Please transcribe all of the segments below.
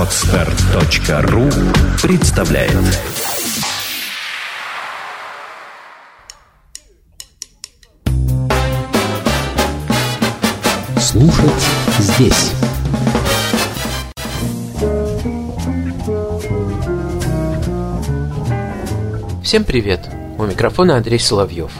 Отстар.ру представляет Слушать здесь Всем привет! У микрофона Андрей Соловьев.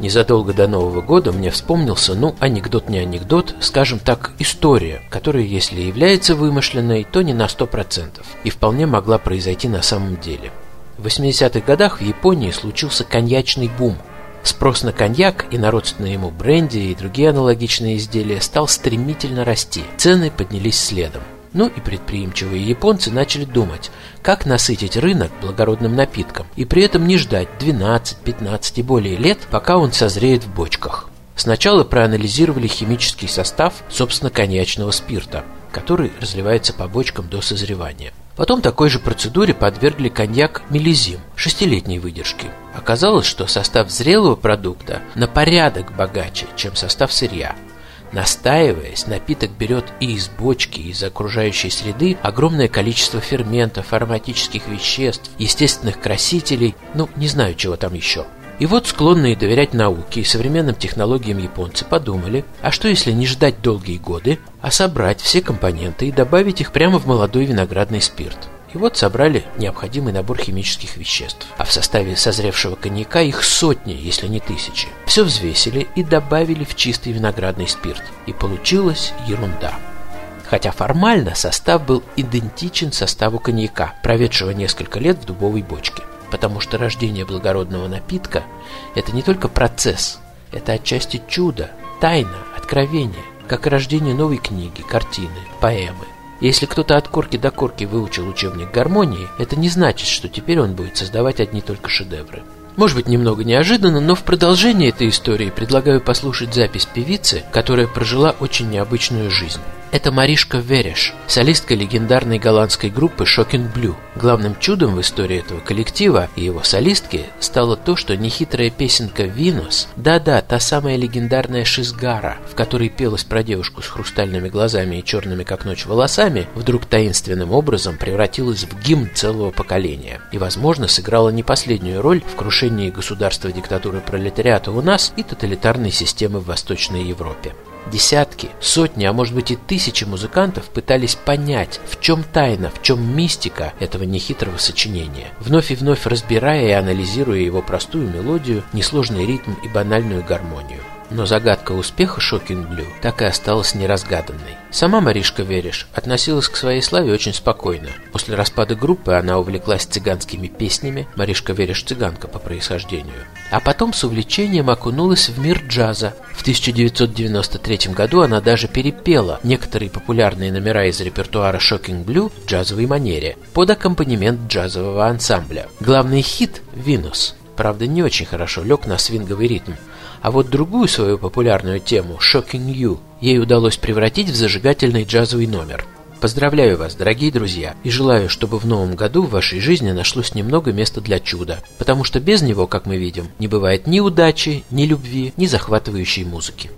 Незадолго до Нового года мне вспомнился, ну, анекдот не анекдот, скажем так, история, которая, если является вымышленной, то не на 100%, и вполне могла произойти на самом деле. В 80-х годах в Японии случился коньячный бум. Спрос на коньяк и на родственные ему бренди и другие аналогичные изделия стал стремительно расти. Цены поднялись следом. Ну и предприимчивые японцы начали думать, как насытить рынок благородным напитком и при этом не ждать 12, 15 и более лет, пока он созреет в бочках. Сначала проанализировали химический состав, собственно, коньячного спирта, который разливается по бочкам до созревания. Потом такой же процедуре подвергли коньяк мелизим шестилетней выдержки. Оказалось, что состав зрелого продукта на порядок богаче, чем состав сырья. Настаиваясь, напиток берет и из бочки, и из окружающей среды огромное количество ферментов, ароматических веществ, естественных красителей, ну, не знаю, чего там еще. И вот склонные доверять науке и современным технологиям японцы подумали, а что если не ждать долгие годы, а собрать все компоненты и добавить их прямо в молодой виноградный спирт. И вот собрали необходимый набор химических веществ. А в составе созревшего коньяка их сотни, если не тысячи. Все взвесили и добавили в чистый виноградный спирт. И получилась ерунда. Хотя формально состав был идентичен составу коньяка, проведшего несколько лет в дубовой бочке. Потому что рождение благородного напитка – это не только процесс, это отчасти чудо, тайна, откровение, как и рождение новой книги, картины, поэмы – если кто-то от корки до корки выучил учебник гармонии, это не значит, что теперь он будет создавать одни только шедевры. Может быть, немного неожиданно, но в продолжение этой истории предлагаю послушать запись певицы, которая прожила очень необычную жизнь. Это Маришка Вереш, солистка легендарной голландской группы Shocking Blue. Главным чудом в истории этого коллектива и его солистки стало то, что нехитрая песенка «Винус», да-да, та самая легендарная «Шизгара», в которой пелась про девушку с хрустальными глазами и черными как ночь волосами, вдруг таинственным образом превратилась в гимн целого поколения и, возможно, сыграла не последнюю роль в крушении государства диктатуры пролетариата у нас и тоталитарной системы в Восточной Европе. Десятки, сотни, а может быть и тысячи музыкантов пытались понять, в чем тайна, в чем мистика этого нехитрого сочинения, вновь и вновь разбирая и анализируя его простую мелодию, несложный ритм и банальную гармонию. Но загадка успеха Shocking Blue так и осталась неразгаданной. Сама Маришка Вериш относилась к своей славе очень спокойно. После распада группы она увлеклась цыганскими песнями, Маришка Вериш цыганка по происхождению. А потом с увлечением окунулась в мир джаза. В 1993 году она даже перепела некоторые популярные номера из репертуара Shocking Blue в джазовой манере под аккомпанемент джазового ансамбля. Главный хит «Venus» правда не очень хорошо лег на свинговый ритм, а вот другую свою популярную тему «Shocking You» ей удалось превратить в зажигательный джазовый номер. Поздравляю вас, дорогие друзья, и желаю, чтобы в новом году в вашей жизни нашлось немного места для чуда, потому что без него, как мы видим, не бывает ни удачи, ни любви, ни захватывающей музыки.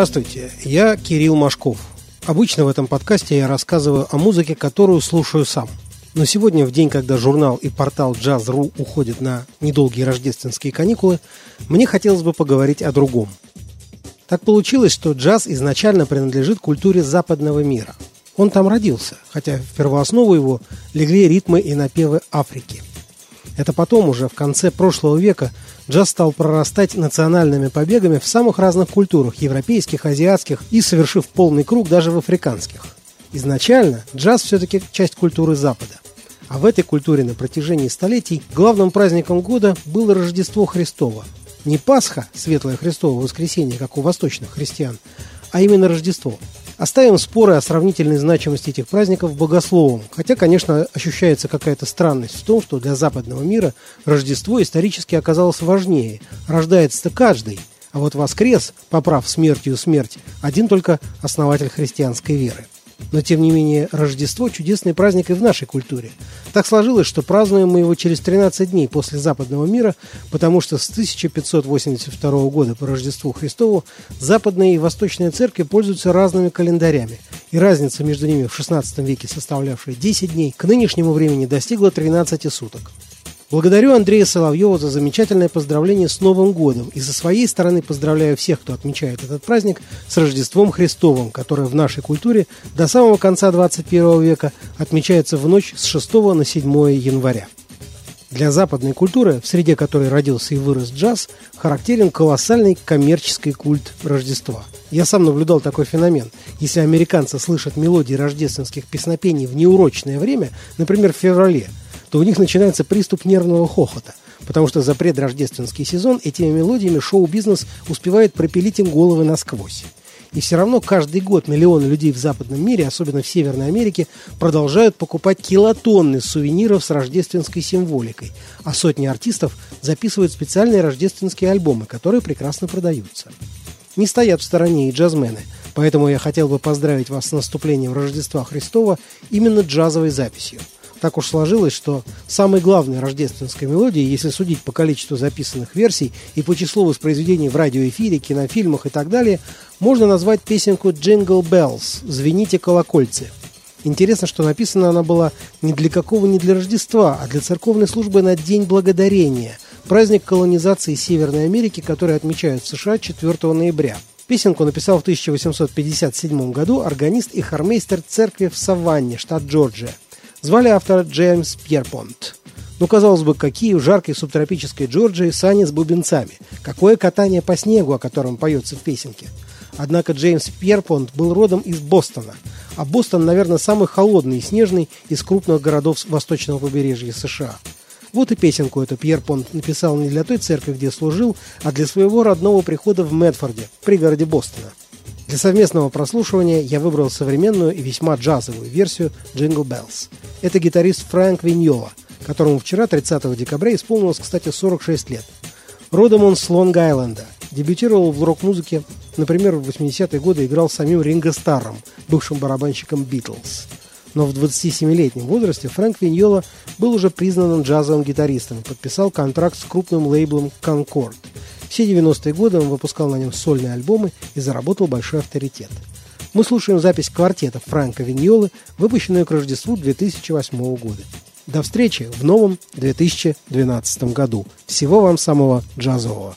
Здравствуйте, я Кирилл Машков. Обычно в этом подкасте я рассказываю о музыке, которую слушаю сам. Но сегодня, в день, когда журнал и портал Jazz.ru уходят на недолгие рождественские каникулы, мне хотелось бы поговорить о другом. Так получилось, что джаз изначально принадлежит культуре западного мира. Он там родился, хотя в первооснову его легли ритмы и напевы Африки. Это потом, уже в конце прошлого века, джаз стал прорастать национальными побегами в самых разных культурах – европейских, азиатских и, совершив полный круг, даже в африканских. Изначально джаз все-таки часть культуры Запада. А в этой культуре на протяжении столетий главным праздником года было Рождество Христово. Не Пасха, Светлое Христово воскресенье, как у восточных христиан, а именно Рождество – Оставим споры о сравнительной значимости этих праздников богословом, хотя, конечно, ощущается какая-то странность в том, что для западного мира Рождество исторически оказалось важнее. Рождается-то каждый, а вот воскрес, поправ смертью смерть, один только основатель христианской веры. Но, тем не менее, Рождество – чудесный праздник и в нашей культуре. Так сложилось, что празднуем мы его через 13 дней после западного мира, потому что с 1582 года по Рождеству Христову западные и восточные церкви пользуются разными календарями, и разница между ними в 16 веке, составлявшая 10 дней, к нынешнему времени достигла 13 суток. Благодарю Андрея Соловьева за замечательное поздравление с Новым годом и со своей стороны поздравляю всех, кто отмечает этот праздник, с Рождеством Христовым, которое в нашей культуре до самого конца 21 века отмечается в ночь с 6 на 7 января. Для западной культуры, в среде которой родился и вырос джаз, характерен колоссальный коммерческий культ Рождества. Я сам наблюдал такой феномен. Если американцы слышат мелодии рождественских песнопений в неурочное время, например, в феврале – то у них начинается приступ нервного хохота, потому что за предрождественский сезон этими мелодиями шоу-бизнес успевает пропилить им головы насквозь. И все равно каждый год миллионы людей в западном мире, особенно в Северной Америке, продолжают покупать килотонны сувениров с рождественской символикой, а сотни артистов записывают специальные рождественские альбомы, которые прекрасно продаются. Не стоят в стороне и джазмены, поэтому я хотел бы поздравить вас с наступлением Рождества Христова именно джазовой записью – так уж сложилось, что самой главной рождественской мелодией, если судить по количеству записанных версий и по числу воспроизведений в радиоэфире, кинофильмах и так далее, можно назвать песенку «Jingle Bells» «Звените колокольцы». Интересно, что написана она была не для какого не для Рождества, а для церковной службы на День Благодарения, праздник колонизации Северной Америки, который отмечают в США 4 ноября. Песенку написал в 1857 году органист и хормейстер церкви в Саванне, штат Джорджия. Звали автора Джеймс Пьерпонт. Ну, казалось бы, какие в жаркой субтропической Джорджии сани с бубенцами. Какое катание по снегу, о котором поется в песенке. Однако Джеймс Пьерпонт был родом из Бостона. А Бостон, наверное, самый холодный и снежный из крупных городов восточного побережья США. Вот и песенку эту Пьерпонт написал не для той церкви, где служил, а для своего родного прихода в Медфорде, пригороде Бостона. Для совместного прослушивания я выбрал современную и весьма джазовую версию «Jingle Bells». Это гитарист Фрэнк Виньола, которому вчера, 30 декабря, исполнилось, кстати, 46 лет. Родом он с Лонг-Айленда. Дебютировал в рок-музыке, например, в 80-е годы играл самим Ринго Старром, бывшим барабанщиком «Битлз». Но в 27-летнем возрасте Фрэнк Виньола был уже признанным джазовым гитаристом и подписал контракт с крупным лейблом «Конкорд», все 90-е годы он выпускал на нем сольные альбомы и заработал большой авторитет. Мы слушаем запись квартета Франка Виньолы, выпущенную к Рождеству 2008 года. До встречи в новом 2012 году. Всего вам самого джазового.